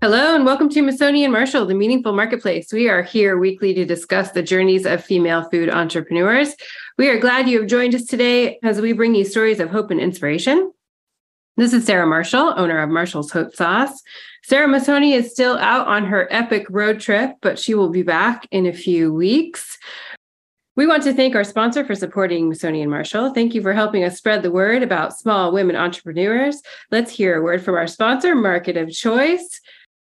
Hello and welcome to Masoni and Marshall, the Meaningful Marketplace. We are here weekly to discuss the journeys of female food entrepreneurs. We are glad you have joined us today as we bring you stories of hope and inspiration. This is Sarah Marshall, owner of Marshall's Hot Sauce. Sarah Masoni is still out on her epic road trip, but she will be back in a few weeks. We want to thank our sponsor for supporting Masoni and Marshall. Thank you for helping us spread the word about small women entrepreneurs. Let's hear a word from our sponsor, Market of Choice.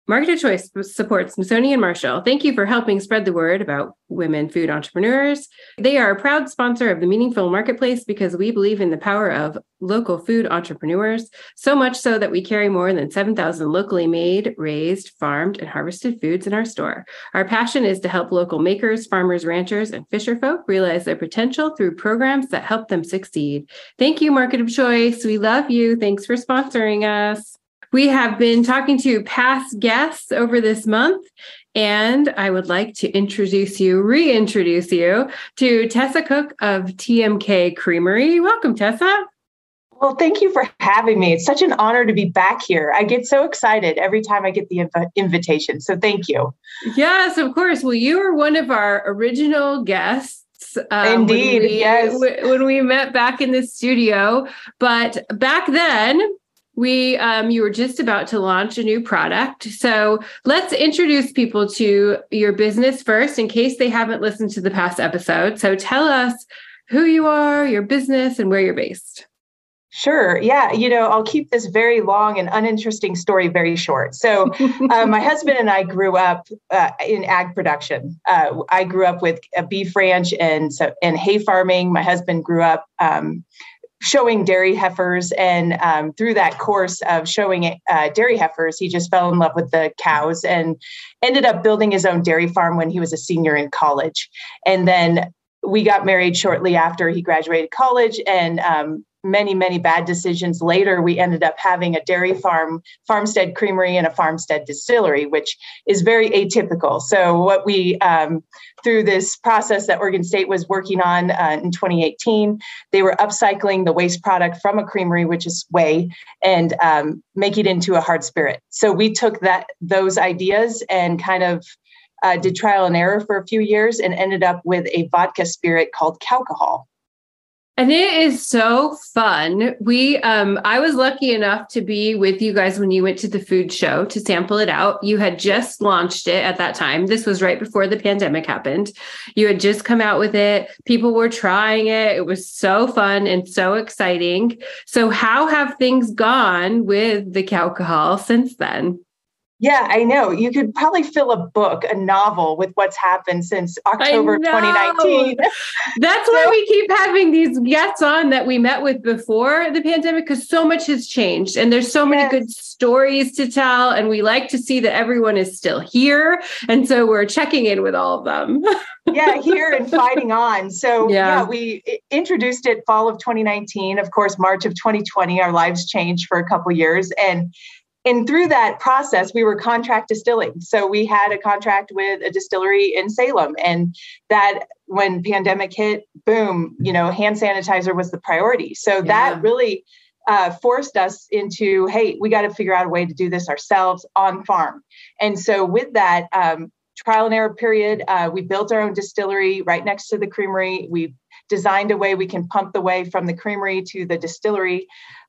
Market of Choice supports Masoni and Marshall. Thank you for helping spread the word about women food entrepreneurs. They are a proud sponsor of the Meaningful Marketplace because we believe in the power of local food entrepreneurs, so much so that we carry more than 7,000 locally made, raised, farmed, and harvested foods in our store. Our passion is to help local makers, farmers, ranchers, and fisher folk realize their potential through programs that help them succeed. Thank you, Market of Choice. We love you. Thanks for sponsoring us. We have been talking to past guests over this month, and I would like to introduce you, reintroduce you to Tessa Koch of TMK Creamery. Welcome, Tessa. Well, thank you for having me. It's such an honor to be back here. I get so excited every time I get the inv- invitation. So thank you. Yes, of course. Well, you were one of our original guests. Uh, Indeed, when we, yes. When we met back in the studio. But back then, we um, you were just about to launch a new product so let's introduce people to your business first in case they haven't listened to the past episode so tell us who you are your business and where you're based Sure. Yeah. You know, I'll keep this very long and uninteresting story very short. So, uh, my husband and I grew up uh, in ag production. Uh, I grew up with a beef ranch and so and hay farming. My husband grew up um, showing dairy heifers. And um, through that course of showing uh, dairy heifers, he just fell in love with the cows and ended up building his own dairy farm when he was a senior in college. And then we got married shortly after he graduated college and um, many, many bad decisions later, we ended up having a dairy farm, farmstead creamery, and a farmstead distillery, which is very atypical. So, what we, um, through this process that Oregon State was working on uh, in 2018, they were upcycling the waste product from a creamery, which is whey, and um, make it into a hard spirit. So, we took that those ideas and kind of uh, did trial and error for a few years and ended up with a vodka spirit called Cowcohol. And it is so fun. We um I was lucky enough to be with you guys when you went to the food show to sample it out. You had just launched it at that time. This was right before the pandemic happened. You had just come out with it. People were trying it. It was so fun and so exciting. So how have things gone with the alcohol since then? Yeah, I know. You could probably fill a book, a novel with what's happened since October 2019. That's why we keep having these guests on that we met with before the pandemic because so much has changed and there's so many yes. good stories to tell. And we like to see that everyone is still here. And so we're checking in with all of them. yeah, here and fighting on. So, yeah. yeah, we introduced it fall of 2019. Of course, March of 2020, our lives changed for a couple years. And and through that process we were contract distilling. So we had a contract with a distillery in salem and that when pandemic hit boom you know hand sanitizer was the priority. So yeah. that really uh, forced us into hey we got to figure out a way to do this ourselves on farm. And so with that um, trial and error period uh, we built our own distillery right next to the creamery. We designed a whey we can pump the way from the creamery to the distillery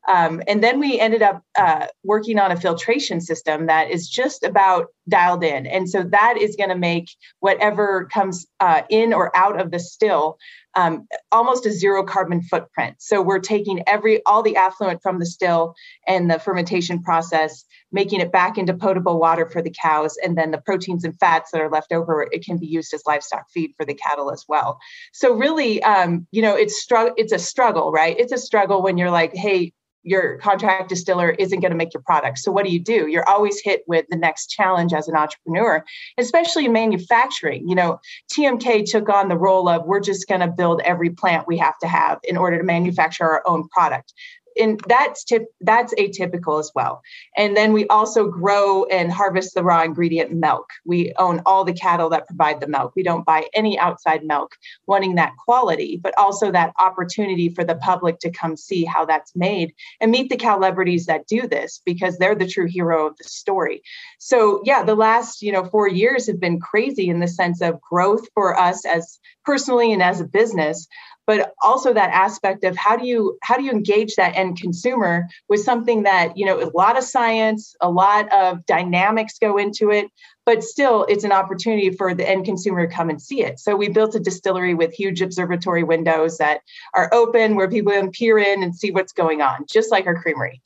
um, and then we ended up uh, working on a filtration system that is just about dialed in. And so that is going to make whatever comes uh, in or out of the still um, almost a zero carbon footprint. So we're taking every all the effluent from the still and the fermentation process, making it back into potable water for the cows, and then the proteins and fats that are left over, it can be used as livestock feed for the cattle as well. So really, um, you know, it's struggle. It's a struggle, right? It's a struggle when you're like, hey, your contract distiller isn't going to make your product. So what do you do? You're always hit with the next challenge as an entrepreneur, especially in manufacturing. You know, TMK took on the role of we're just going to build every plant we have to have in order to manufacture our own product and that's tip that's atypical as well. And then we also grow and harvest the raw ingredient milk. We own all the cattle that provide the milk. We don't buy any outside milk, wanting that quality, but also that opportunity for the public to come see how that's made and meet the celebrities that do this because they're the true hero of the story. So yeah, the last you know four years have been crazy in the sense of growth for us as personally and as a business but also that aspect of how do you how do you engage that end consumer with something that you know a lot of science a lot of dynamics go into it but still it's an opportunity for the end consumer to come and see it. So we built a distillery with huge observatory windows that are open where people can peer in and see what's going on just like our creamery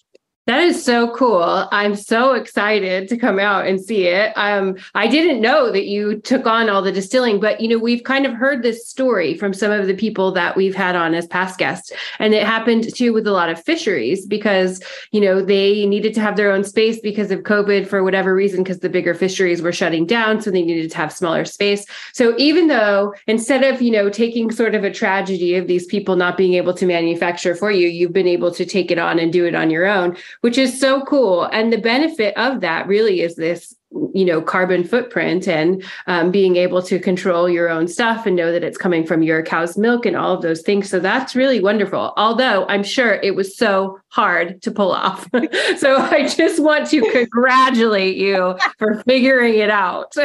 that is so cool. I'm so excited to come out and see it. Um, I didn't know that you took on all the distilling, but you know, we've kind of heard this story from some of the people that we've had on as past guests. And it happened too with a lot of fisheries because, you know, they needed to have their own space because of COVID for whatever reason, because the bigger fisheries were shutting down. So they needed to have smaller space. So even though instead of, you know, taking sort of a tragedy of these people not being able to manufacture for you, you've been able to take it on and do it on your own which is so cool. And the benefit of that really is this you know carbon footprint and um, being able to control your own stuff and know that it's coming from your cow's milk and all of those things. So that's really wonderful. Although i'm sure it was so hard to pull off. So i just want to congratulate you for figuring it out.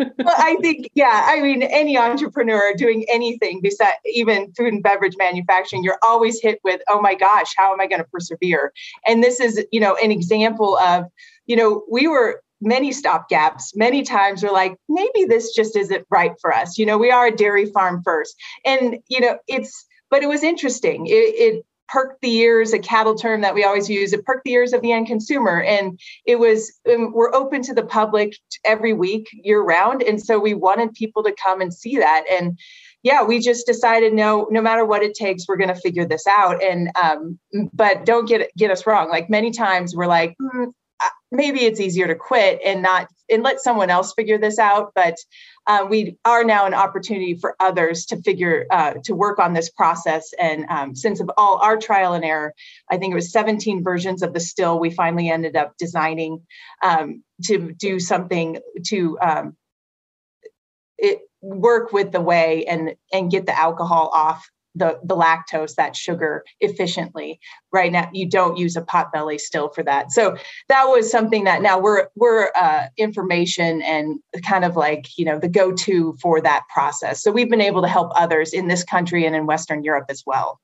Well i think yeah i mean any entrepreneur doing anything besides even food and beverage manufacturing you're always hit with oh my gosh how am i going to persevere? And this is you know an example of you know we were many stopgaps many times we're like maybe this just isn't right for us. You know we are a dairy farm first. And you know it's but it was interesting. It, it perked the ears a cattle term that we always use. It perked the ears of the end consumer. And it was um, we're open to the public every week year round. And so we wanted people to come and see that. And yeah we just decided no no matter what it takes we're going to figure this out. And um but don't get get us wrong. Like many times we're like mm, maybe it's easier to quit and not and let someone else figure this out but uh, we are now an opportunity for others to figure uh, to work on this process. And um, since of all our trial and error i think it was 17 versions of the still we finally ended up designing um, to do something to um, it work with the whey and and get the alcohol off the the lactose that sugar efficiently right now you don't use a pot belly still for that so that was something that now we're we're uh, information and kind of like you know the go-to for that process so we've been able to help others in this country and in western europe as well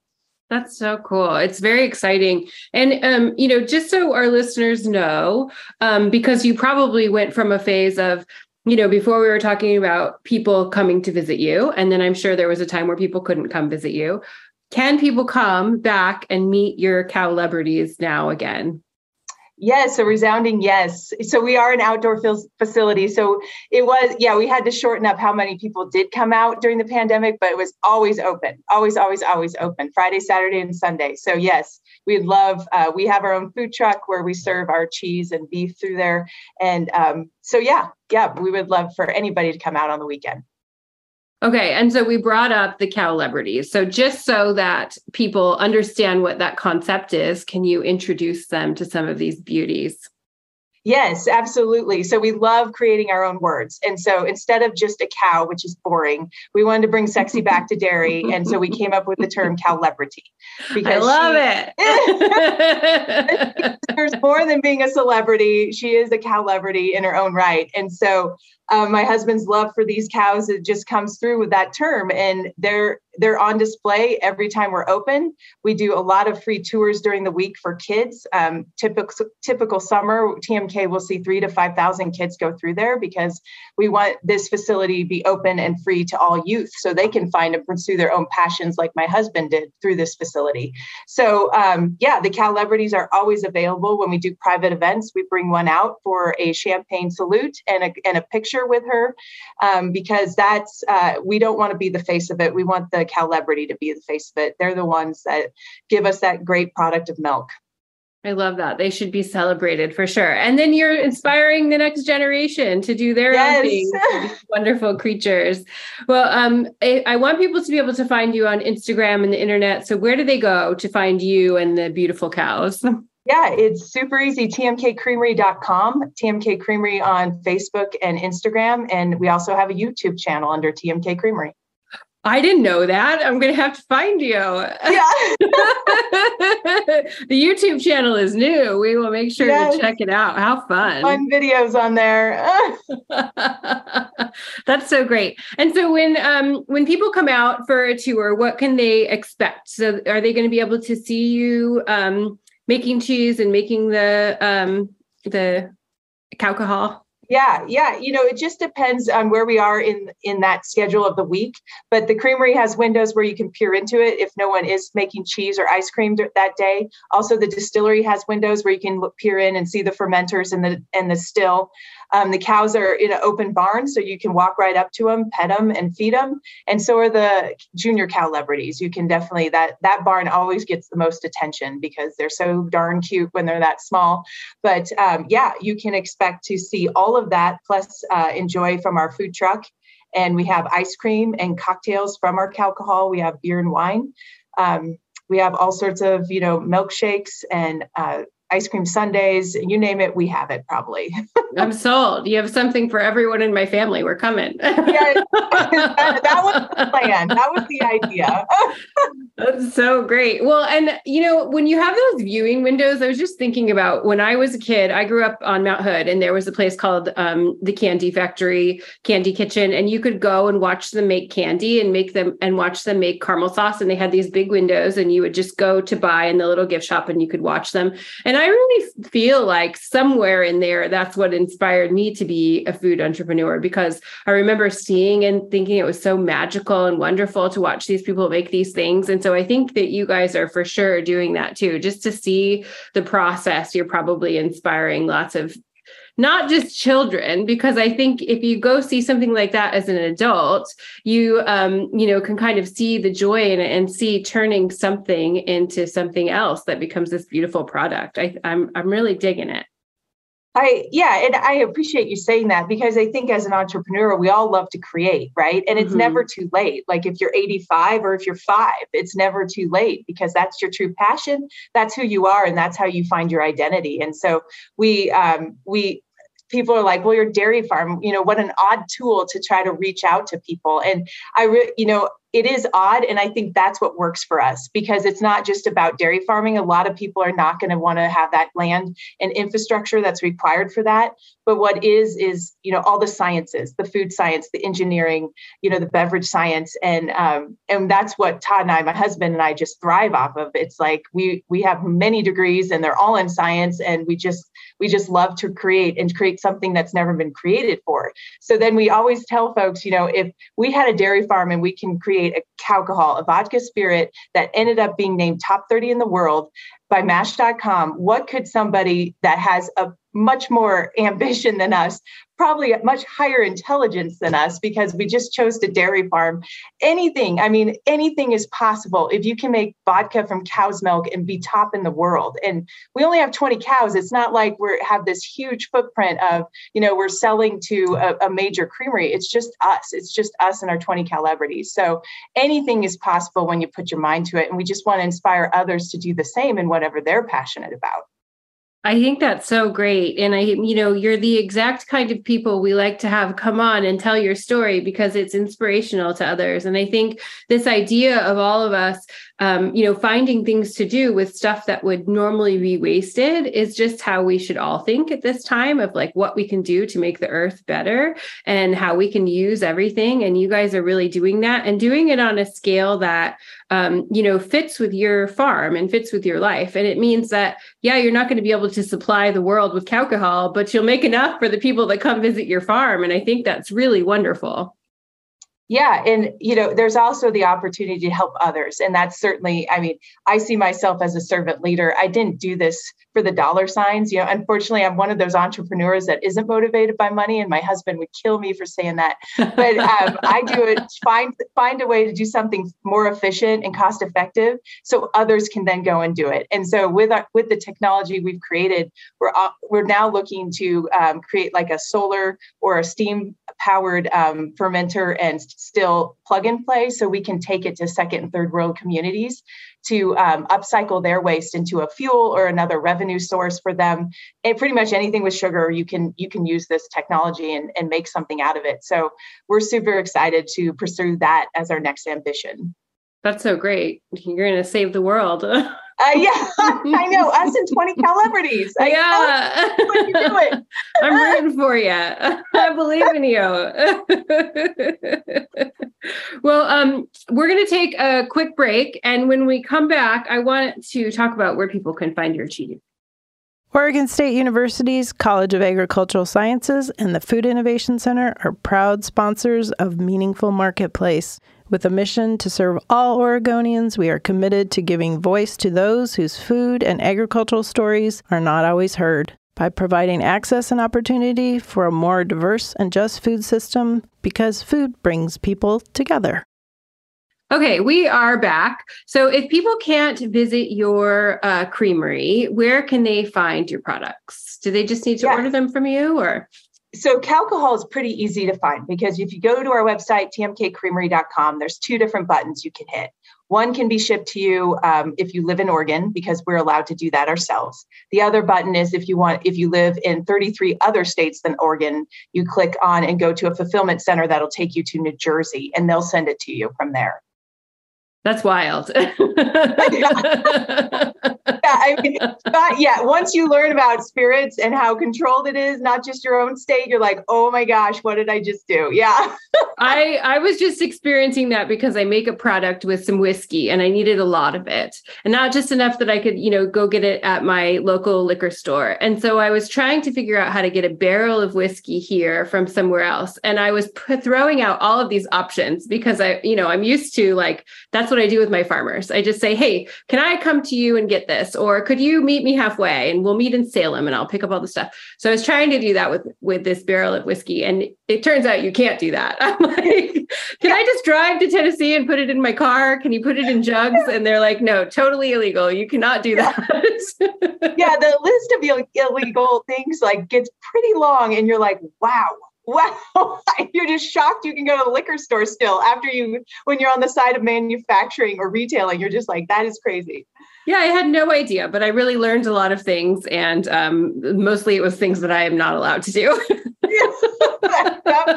that's so cool. It's very exciting. And um, you know, just so our listeners know, um, because you probably went from a phase of you know, before we were talking about people coming to visit you, and then I'm sure there was a time where people couldn't come visit you. Can people come back and meet your cow celebrities now again? Yes, a resounding yes. So we are an outdoor facility. So it was, yeah, we had to shorten up how many people did come out during the pandemic, but it was always open, always, always, always open Friday, Saturday, and Sunday. So yes, we'd love, uh, we have our own food truck where we serve our cheese and beef through there. And um, so, yeah, yeah, we would love for anybody to come out on the weekend. Okay. And so we brought up the cow celebrities. So just so that people understand what that concept is, can you introduce them to some of these beauties? Yes, absolutely. So we love creating our own words. And so instead of just a cow, which is boring, we wanted to bring sexy back to dairy. And so we came up with the term cow celebrity. Because I love she, it. there's more than being a celebrity. She is a celebrity in her own right. And so um, my husband's love for these cows it just comes through with that term. And they're they're on display every time we're open. We do a lot of free tours during the week for kids. Um, typical typical summer tmk will see three to five thousand kids go through there because we want this facility to be open and free to all youth so they can find and pursue their own passions like my husband did through this facility. So um, yeah the celebrities are always available. When we do private events we bring one out for a champagne salute and a, and a picture picture with her um, because that's uh, we don't want to be the face of it. We want the celebrity to be the face of it. They're the ones that give us that great product of milk. I love that. They should be celebrated for sure. And then you're inspiring the next generation to do their yes. own things. wonderful creatures. Well, um, I, I, want people to be able to find you on Instagram and the internet. So where do they go to find you and the beautiful cows? Yeah, it's super easy. TMKcreamery.com, TMK Creamery on Facebook and Instagram. And we also have a YouTube channel under TMK Creamery. I didn't know that. I'm going to have to find you. Yeah. the YouTube channel is new. We will make sure yes. to check it out. How fun. Fun videos on there. That's so great. And so when um when people come out for a tour, what can they expect? So are they going to be able to see you um making cheese and making the um the alcohol yeah yeah you know it just depends on where we are in in that schedule of the week but the creamery has windows where you can peer into it if no one is making cheese or ice cream that day also the distillery has windows where you can look, peer in and see the fermenters and the and the still um, the cows are in an open barn, so you can walk right up to them, pet them, and feed them. And so are the junior cow celebrities. You can definitely that that barn always gets the most attention because they're so darn cute when they're that small. But um, yeah, you can expect to see all of that plus uh, enjoy from our food truck. And we have ice cream and cocktails from our alcohol. We have beer and wine. Um, we have all sorts of you know milkshakes and uh, ice cream sundaes, you name it, we have it probably. I'm sold. You have something for everyone in my family. We're coming. yeah, that, that, was the plan. That was the idea. That's so great. Well, and you know, when you have those viewing windows, I was just thinking about when I was a kid, I grew up on Mount Hood and there was a place called um, the Candy Factory, Candy Kitchen, and you could go and watch them make candy and make them and watch them make caramel sauce. And they had these big windows and you would just go to buy in the little gift shop and you could watch them. And and I really feel like somewhere in there, that's what inspired me to be a food entrepreneur because I remember seeing and thinking it was so magical and wonderful to watch these people make these things. And so I think that you guys are for sure doing that too. Just to see the process, you're probably inspiring lots of not just children because i think if you go see something like that as an adult you um you know can kind of see the joy in it and see turning something into something else that becomes this beautiful product I, i'm i'm really digging it I yeah, and I appreciate you saying that because I think as an entrepreneur, we all love to create, right? And it's mm-hmm. never too late. Like if you're 85 or if you're five, it's never too late because that's your true passion. That's who you are, and that's how you find your identity. And so we um, we people are like, well, your dairy farm, you know, what an odd tool to try to reach out to people. And I, you know, it is odd. And I think that's what works for us because it's not just about dairy farming. A lot of people are not going to want to have that land and infrastructure that's required for that. But what is, is, you know, all the sciences, the food science, the engineering, you know, the beverage science. And, um, and that's what Todd and I, my husband and I just thrive off of. It's like we, we have many degrees and they're all in science and we just, we just love to create and create something that's never been created for. So then we always tell folks, you know, if we had a dairy farm and we can create create a alcohol, a vodka spirit that ended up being named top 30 in the world by Mash.com. What could somebody that has a much more ambition than us, probably a much higher intelligence than us, because we just chose to dairy farm. Anything, I mean, anything is possible if you can make vodka from cow's milk and be top in the world. And we only have 20 cows. It's not like we have this huge footprint of, you know, we're selling to a, a major creamery. It's just us. It's just us and our 20 celebrities. So anything is possible when you put your mind to it. And we just want to inspire others to do the same in whatever they're passionate about. I think that's so great. And I, you know, you're the exact kind of people we like to have come on and tell your story because it's inspirational to others. And I think this idea of all of us um, you know, finding things to do with stuff that would normally be wasted is just how we should all think at this time of like what we can do to make the earth better and how we can use everything. And you guys are really doing that and doing it on a scale that um, you know, fits with your farm and fits with your life. And it means that, yeah, you're not going to be able to supply the world with alcohol, but you'll make enough for the people that come visit your farm. And I think that's really wonderful. Yeah. And, you know, there's also the opportunity to help others. And that's certainly, I mean, I see myself as a servant leader. I didn't do this for the dollar signs. You know, unfortunately, I'm one of those entrepreneurs that isn't motivated by money. And my husband would kill me for saying that. But um, I do it, find, find a way to do something more efficient and cost effective so others can then go and do it. And so with, our, with the technology we've created, we're, uh, we're now looking to um, create like a solar or a steam powered um, fermenter and still plug and play so we can take it to second and third world communities to um, upcycle their waste into a fuel or another revenue source for them. And pretty much anything with sugar you can you can use this technology and, and make something out of it. So we're super excited to pursue that as our next ambition. That's so great. You're going to save the world Uh, yeah, I know us and 20 celebrities. I yeah. What you doing? I'm rooting for you. I believe in you. well, um, we're going to take a quick break. And when we come back, I want to talk about where people can find your cheese. Oregon State University's College of Agricultural Sciences and the Food Innovation Center are proud sponsors of Meaningful Marketplace. With a mission to serve all Oregonians, we are committed to giving voice to those whose food and agricultural stories are not always heard. By providing access and opportunity for a more diverse and just food system, because food brings people together. Okay, we are back. So, if people can't visit your uh, creamery, where can they find your products? Do they just need to yes. order them from you, or? So alcohol is pretty easy to find because if you go to our website tmkcreamery.com there's two different buttons you can hit. One can be shipped to you um, if you live in oregon because we're allowed to do that ourselves. The other button is if you want if you live in 33 other states than oregon you click on and go to a fulfillment center that'll take you to new jersey and they'll send it to you from there that's wild. yeah, I mean, but yeah, once you learn about spirits and how controlled it is, not just your own state, you're like, oh my gosh, what did I just do? Yeah. I I was just experiencing that because I make a product with some whiskey and I needed a lot of it. And not just enough that I could, you know, go get it at my local liquor store. And so I was trying to figure out how to get a barrel of whiskey here from somewhere else. And I was p- throwing out all of these options because I, you know, I'm used to like that's what what I do with my farmers. I just say, hey, can I come to you and get this? Or could you meet me halfway and we'll meet in Salem and I'll pick up all the stuff. So I was trying to do that with with this barrel of whiskey. And it turns out you can't do that. I'm like, can I just drive to Tennessee and put it in my car? Can you put it in jugs? And they're like, no, totally illegal. You cannot do that. yeah, the list of illegal things like gets pretty long and you're like, wow, wow you're just shocked you can go to the liquor store still after you when you're on the side of manufacturing or retailing you're just like that is crazy. Yeah i had no idea but i really learned a lot of things and um, mostly it was things that i am not allowed to do.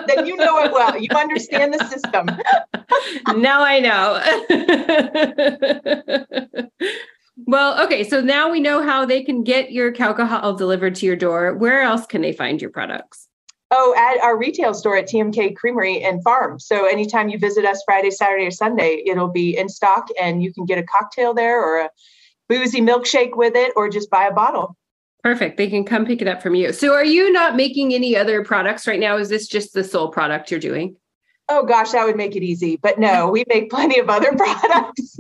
Then you know it well. You understand the system. Now i know. Well okay so now we know how they can get your alcohol delivered to your door. Where else can they find your products Oh, at our retail store at TMK Creamery and Farm. So anytime you visit us Friday, Saturday, or Sunday, it'll be in stock and you can get a cocktail there or a boozy milkshake with it or just buy a bottle. Perfect. They can come pick it up from you. So are you not making any other products right now? Is this just the sole product you're doing? Oh gosh, that would make it easy. But no, we make plenty of other products.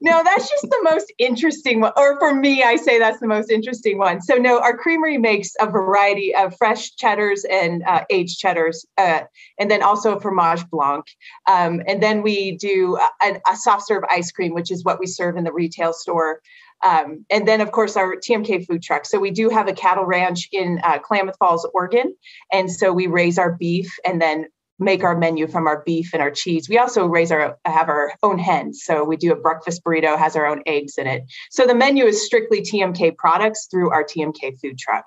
no, that's just the most interesting one. Or for me, I say that's the most interesting one. So, no, our creamery makes a variety of fresh cheddars and uh, aged cheddars, uh, and then also fromage blanc. Um, and then we do a, a soft serve ice cream, which is what we serve in the retail store. Um, and then, of course, our TMK food truck. So we do have a cattle ranch in uh, Klamath Falls, Oregon, and so we raise our beef and then make our menu from our beef and our cheese. We also raise our have our own hens. So we do a breakfast burrito has our own eggs in it. So the menu is strictly TMK products through our TMK food truck.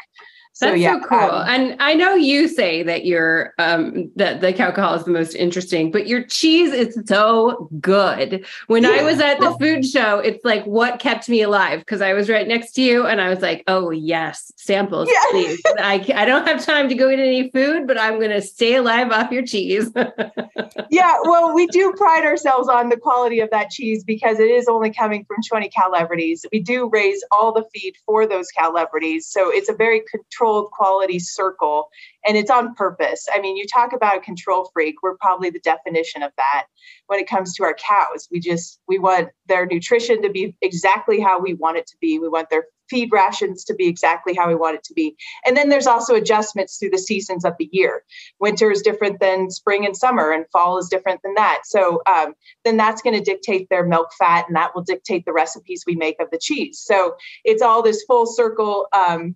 That's so, yeah, so cool. Um, and I know you say that your um that the alcohol is the most interesting, but your cheese is so good. When yeah. I was at the food show, it's like what kept me alive because I was right next to you and I was like, oh yes, samples, yeah. please. I I don't have time to go eat any food, but I'm gonna stay alive off your cheese. yeah, well, we do pride ourselves on the quality of that cheese because it is only coming from 20 celebrities. We do raise all the feed for those celebrities. So it's a very controlled quality circle and it's on purpose. I mean, you talk about a control freak, we're probably the definition of that when it comes to our cows. We just we want their nutrition to be exactly how we want it to be. We want their feed rations to be exactly how we want it to be. And then there's also adjustments through the seasons of the year. Winter is different than spring and summer, and fall is different than that. So um, then that's going to dictate their milk fat, and that will dictate the recipes we make of the cheese. So it's all this full circle um,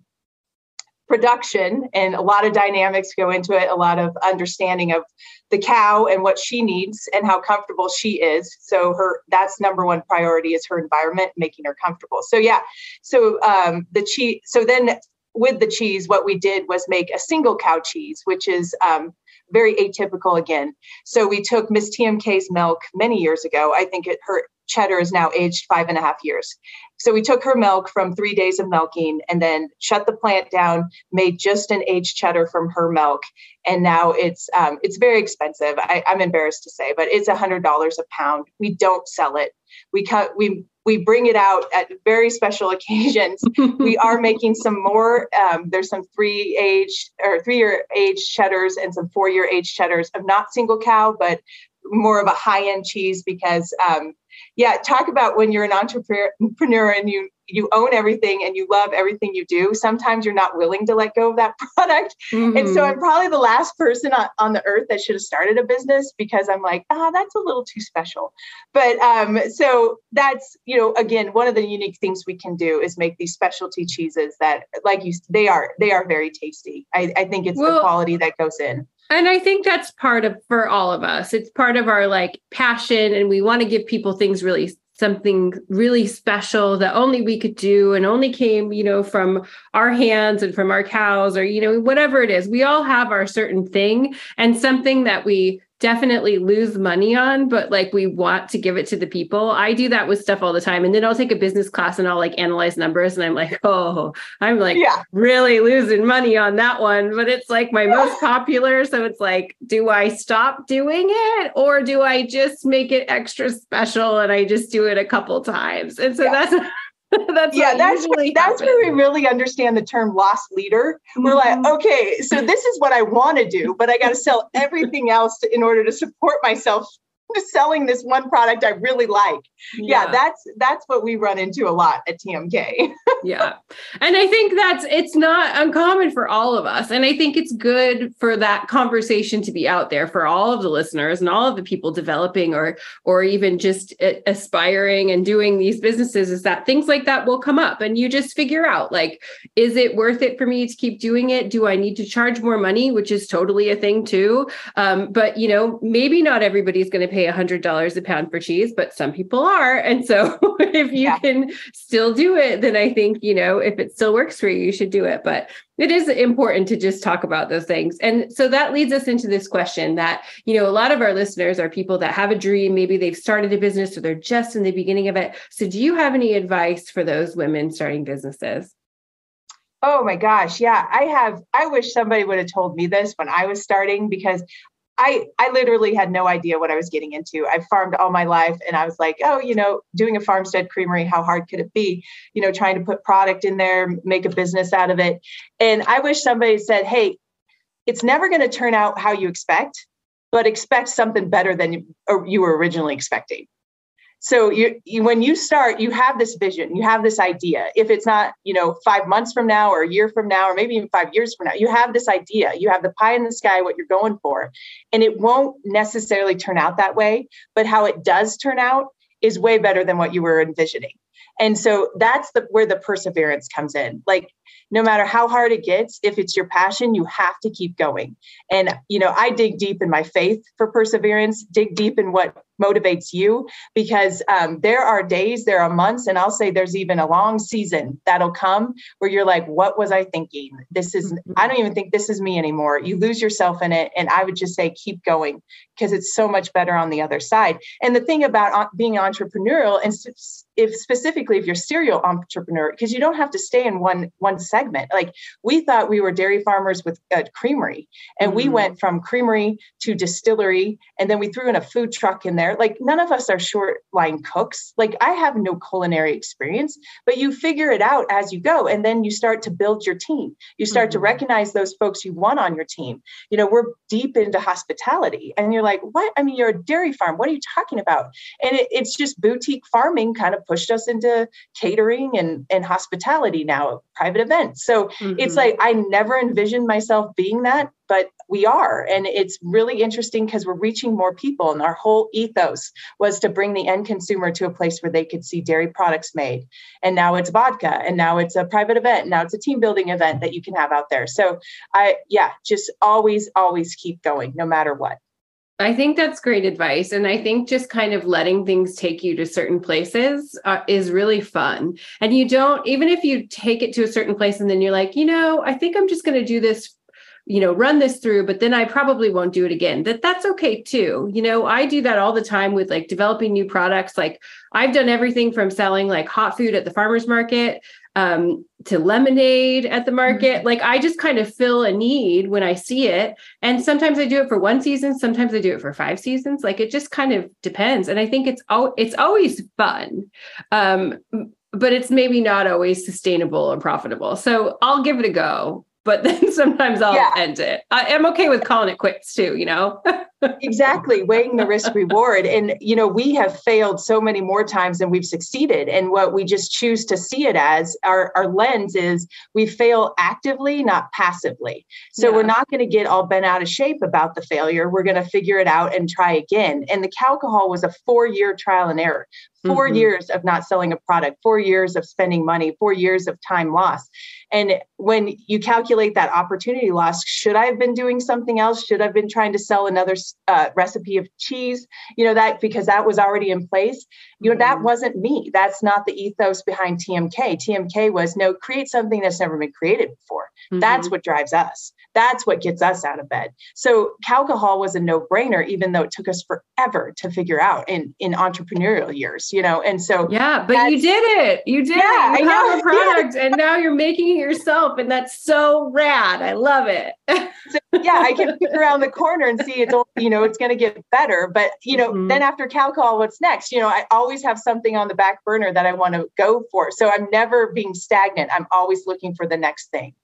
production and a lot of dynamics go into it a lot of understanding of the cow and what she needs and how comfortable she is. So her that's number one priority is her environment making her comfortable. So yeah. So um, the cheese so then with the cheese what we did was make a single cow cheese which is um, very atypical again. So we took miss tmk's milk many years ago. I think it her cheddar is now aged five and a half years. So we took her milk from three days of milking and then shut the plant down, made just an aged cheddar from her milk, and now it's um, it's very expensive. I, am embarrassed to say, but it's a hundred dollars a pound. We don't sell it. We cut we we bring it out at very special occasions. we are making some more. Um, there's some three age or three year age cheddars and some four year age cheddars of not single cow, but more of a high end cheese because um, yeah talk about when you're an entrepreneur and you you own everything and you love everything you do sometimes you're not willing to let go of that product mm-hmm. and so mm-hmm. i'm probably the last person on, on the earth that should have started a business because i'm like ah that's a little too special but um so that's you know again one of the unique things we can do is make these specialty cheeses that like you they are they are very tasty i, I think it's well, the quality that goes in and I think that's part of for all of us. It's part of our like passion and we want to give people things really something really special that only we could do and only came, you know, from our hands and from our cows or you know whatever it is. We all have our certain thing and something that we definitely lose money on, but like we want to give it to the people. I do that with stuff all the time. And then I'll take a business class and I'll like analyze numbers and I'm like, oh, I'm like yeah. really losing money on that one. But it's like my most popular. So it's like, do I stop doing it or do I just make it extra special and I just do it a couple times? And so yeah. that's that's yeah, that's where, that's where we really understand the term loss leader. Mm-hmm. We're like, mm-hmm. okay, so this is what I want to do, but I got to sell everything else in order to support myself selling this one product I really like. Yeah. yeah, that's that's what we run into a lot at TMK. yeah. And I think that's it's not uncommon for all of us. And I think it's good for that conversation to be out there for all of the listeners and all of the people developing or or even just aspiring and doing these businesses is that things like that will come up and you just figure out like is it worth it for me to keep doing it? Do I need to charge more money, which is totally a thing too. Um, but you know, maybe not everybody's going to pay $100 a pound for cheese, but some people are. And so if you yeah. can still do it, then I think, you know, if it still works for you, you should do it. But it is important to just talk about those things. And so that leads us into this question that, you know, a lot of our listeners are people that have a dream. Maybe they've started a business or they're just in the beginning of it. So do you have any advice for those women starting businesses? Oh my gosh. Yeah. I have, I wish somebody would have told me this when I was starting because I I literally had no idea what I was getting into. I farmed all my life and I was like, oh, you know, doing a farmstead creamery, how hard could it be? You know, trying to put product in there, make a business out of it. And I wish somebody said, hey, it's never going to turn out how you expect, but expect something better than you, you were originally expecting so you, you, when you start you have this vision you have this idea. If it's not you know five months from now or a year from now or maybe even five years from now you have this idea. You have the pie in the sky what you're going for. And it won't necessarily turn out that way but how it does turn out is way better than what you were envisioning. And so that's the where the perseverance comes in. Like no matter how hard it gets if it's your passion you have to keep going and you know i dig deep in my faith for perseverance dig deep in what motivates you because um, there are days, there are months, and I'll say there's even a long season that'll come where you're like, what was I thinking? This is, mm-hmm. I don't even think this is me anymore. You lose yourself in it. And I would just say, keep going because it's so much better on the other side. And the thing about being entrepreneurial and if specifically if you're serial entrepreneur because you don't have to stay in one one segment. Like we thought we were dairy farmers with a creamery and mm-hmm. we went from creamery to distillery and then we threw in a food truck in there. Like none of us are short line cooks. Like i have no culinary experience but you figure it out as you go and then you start to build your team. You start mm-hmm. to recognize those folks you want on your team. You know we're deep into hospitality and you're like what? I mean you're a dairy farm. What are you talking about? And it, it's just boutique farming kind of pushed us into catering and, and hospitality now, private events. So mm-hmm. it's like I never envisioned myself being that, but we are. And it's really interesting because we're reaching more people. And our whole ethos was to bring the end consumer to a place where they could see dairy products made. And now it's vodka, and now it's a private event, And now it's a team building event that you can have out there. So I, yeah, just always, always keep going no matter what. I think that's great advice. And I think just kind of letting things take you to certain places uh, is really fun. And you don't, even if you take it to a certain place and then you're like, you know, I think I'm just going to do this you know run this through but then i probably won't do it again that that's okay too you know i do that all the time with like developing new products like i've done everything from selling like hot food at the farmers market um, to lemonade at the market. Mm-hmm. Like I just kind of fill a need when I see it. And sometimes I do it for one season, sometimes I do it for five seasons. Like it just kind of depends. And I think it's it's always fun. Um, but it's maybe not always sustainable or profitable. So I'll give it a go but then sometimes I'll yeah. end it. I am okay with calling it quits too, you know? exactly. Weighing the risk reward. And, you know, we have failed so many more times than we've succeeded. And what we just choose to see it as our, our lens is we fail actively, not passively. So yeah. we're not going to get all bent out of shape about the failure. We're going to figure it out and try again. And the alcohol was a four year trial and error. 4 mm-hmm. years of not selling a product, four years of spending money, four years of time lost. And when you calculate that opportunity loss, should I have been doing something else? Should I have been trying to sell another uh, recipe of cheese? You know, that because that was already in place. You know, that mm-hmm. wasn't me. That's not the ethos behind TMK. TMK was no, create something that's never been created before. Mm-hmm. That's what drives us. That's what gets us out of bed. So alcohol was a no-brainer, even though it took us forever to figure out in in entrepreneurial years, you know. And so yeah, but you did it. You did yeah, it. You I have know. a product, yeah. and now you're making it yourself, and that's so rad. I love it. so, yeah, I can peek around the corner and see it's you know it's going to get better. But you know, mm-hmm. then after alcohol, what's next? You know, I always have something on the back burner that I want to go for. So I'm never being stagnant. I'm always looking for the next thing.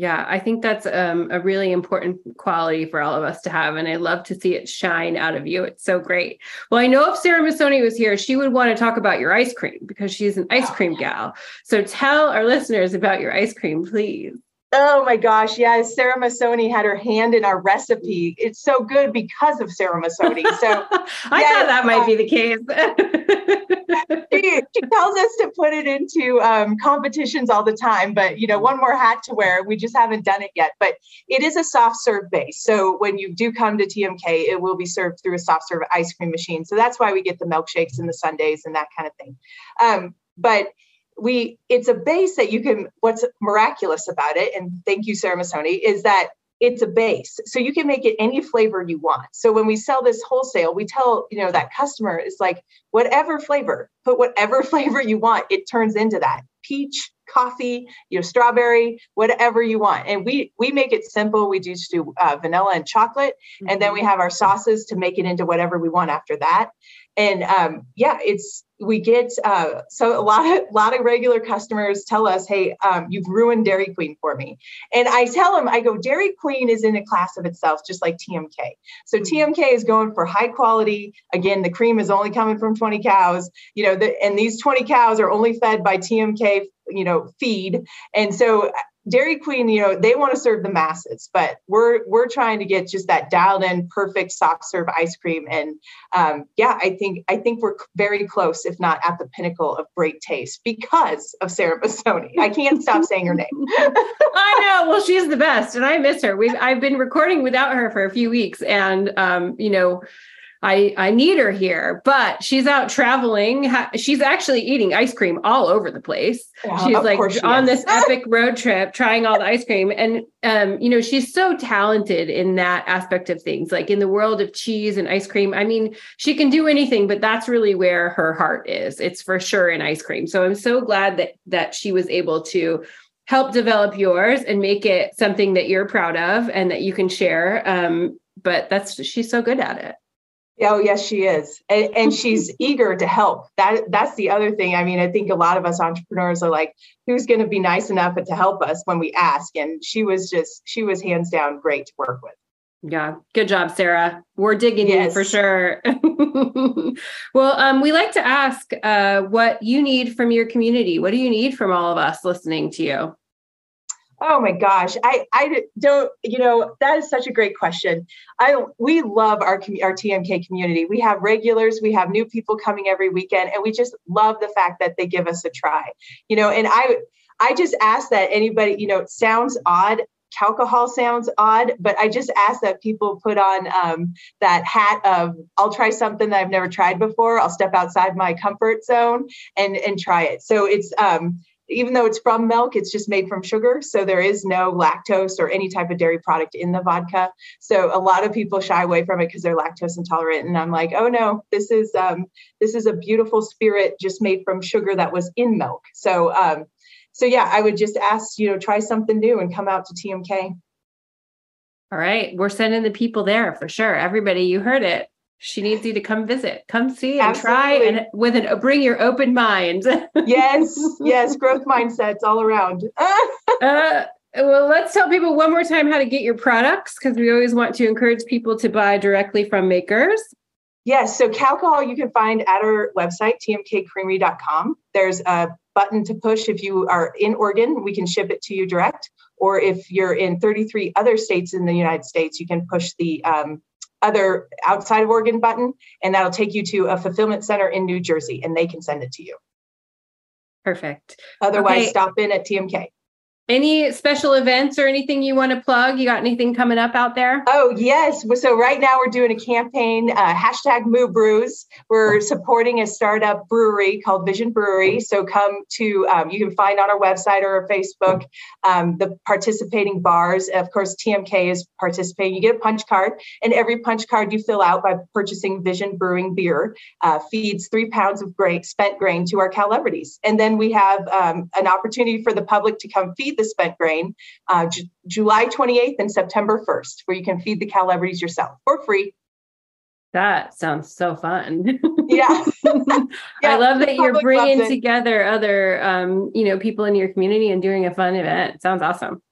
Yeah, I think that's um, a really important quality for all of us to have. And I love to see it shine out of you. It's so great. Well, I know if Sarah Masoni was here, she would want to talk about your ice cream because she's an ice cream gal. So tell our listeners about your ice cream, please. Oh my gosh, yeah. Sarah Masoni had her hand in our recipe. It's so good because of Sarah Masoni. So I yes, thought that might be the case. she, she, tells us to put it into um, competitions all the time, but you know, one more hat to wear. We just haven't done it yet. But it is a soft serve base. So when you do come to TMK, it will be served through a soft serve ice cream machine. So that's why we get the milkshakes and the sundaes and that kind of thing. Um, but we it's a base that you can what's miraculous about it and thank you sarah masoni is that it's a base. So you can make it any flavor you want. So when we sell this wholesale we tell you know that customer is like whatever flavor put whatever flavor you want it turns into that. Peach coffee you know strawberry whatever you want. And we we make it simple. We just do uh, vanilla and chocolate mm-hmm. and then we mm-hmm. have our sauces to make it into whatever we want after that. And um, yeah it's we get uh, so a lot of lot of regular customers tell us hey um, you've ruined dairy queen for me. And i tell them i go dairy queen is in a class of itself just like tmk so tmk mm-hmm. is going for high quality. Again the cream is only coming from 20 cows you know the, and these 20 cows are only fed by tmk you know feed. And so Dairy Queen, you know, they want to serve the masses, but we're we're trying to get just that dialed in, perfect soft serve ice cream. And um, yeah, I think I think we're very close, if not at the pinnacle of great taste, because of Sarah Masoni. I can't stop saying her name. I know. Well, she's the best, and I miss her. We've I've been recording without her for a few weeks, and um, you know I I need her here, but she's out traveling. She's actually eating ice cream all over the place. she's like she on is. this epic road trip, trying all the ice cream, and um, you know, she's so talented in that aspect of things. Like in the world of cheese and ice cream, I mean, she can do anything, but that's really where her heart is. It's for sure in ice cream. So I'm so glad that that she was able to help develop yours and make it something that you're proud of and that you can share. Um, but that's she's so good at it. Oh yes, she is, and, and she's eager to help. That that's the other thing. I mean, I think a lot of us entrepreneurs are like, who's going to be nice enough to help us when we ask? And she was just, she was hands down great to work with. Yeah, good job, Sarah. We're digging yes. you for sure. well, um, we like to ask uh, what you need from your community. What do you need from all of us listening to you? Oh my gosh, I I don't you know that is such a great question. I we love our our TMK community. We have regulars, we have new people coming every weekend, and we just love the fact that they give us a try. You know, and I I just ask that anybody you know it sounds odd. Alcohol sounds odd, but I just ask that people put on um, that hat of I'll try something that I've never tried before. I'll step outside my comfort zone and and try it. So it's um, even though it's from milk, it's just made from sugar. So there is no lactose or any type of dairy product in the vodka. So a lot of people shy away from it because they're lactose intolerant. And I'm like, oh no, this is um, this is a beautiful spirit just made from sugar that was in milk. So um, so yeah, I would just ask, you know, try something new and come out to TMK. All right. We're sending the people there for sure. Everybody, you heard it she needs you to come visit. Come see and Absolutely. try and with an bring your open mind. Yes yes growth mindsets all around. Uh, well let's tell people one more time how to get your products because we always want to encourage people to buy directly from makers. Yes so Cowcohol you can find at our website tmkcreamery.com there's a button to push if you are in oregon we can ship it to you direct. Or if you're in 33 other states in the united states you can push the um, other outside of Oregon button, and that'll take you to a fulfillment center in New Jersey, and they can send it to you. Perfect. Otherwise, okay. stop in at TMK. Any special events or anything you want to plug? You got anything coming up out there? Oh, yes. So, right now we're doing a campaign, uh, hashtag Moo Brews. We're supporting a startup brewery called Vision Brewery. So, come to, um, you can find on our website or our Facebook um, the participating bars. Of course, TMK is participating. You get a punch card, and every punch card you fill out by purchasing Vision Brewing beer uh, feeds three pounds of grain, spent grain to our Cowlebrities. And then we have um, an opportunity for the public to come feed the spent grain uh, J- July 28th and September 1st, where you can feed the Cowlebrities yourself for free. That sounds so fun. Yeah. yeah I love that you're bringing together other, um, you know, people in your community and doing a fun event. Sounds awesome.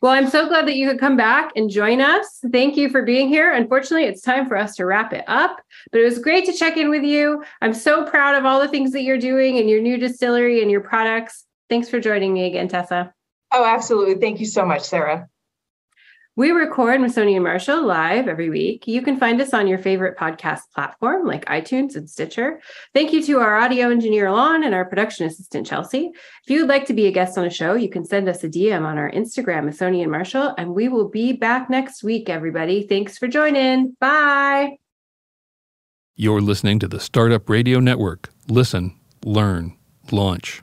Well, I'm so glad that you could come back and join us. Thank you for being here. Unfortunately, it's time for us to wrap it up, but it was great to check in with you. I'm so proud of all the things that you're doing and your new distillery and your products. Thanks for joining me again, Tessa. Oh, absolutely. Thank you so much, Sarah. We record Masoni and Marshall live every week. You can find us on your favorite podcast platform like iTunes and Stitcher. Thank you to our audio engineer, Lon, and our production assistant, Chelsea. If you would like to be a guest on a show, you can send us a DM on our Instagram, Masoni and Marshall, and we will be back next week, everybody. Thanks for joining. Bye. You're listening to the Startup Radio Network. Listen, learn, launch.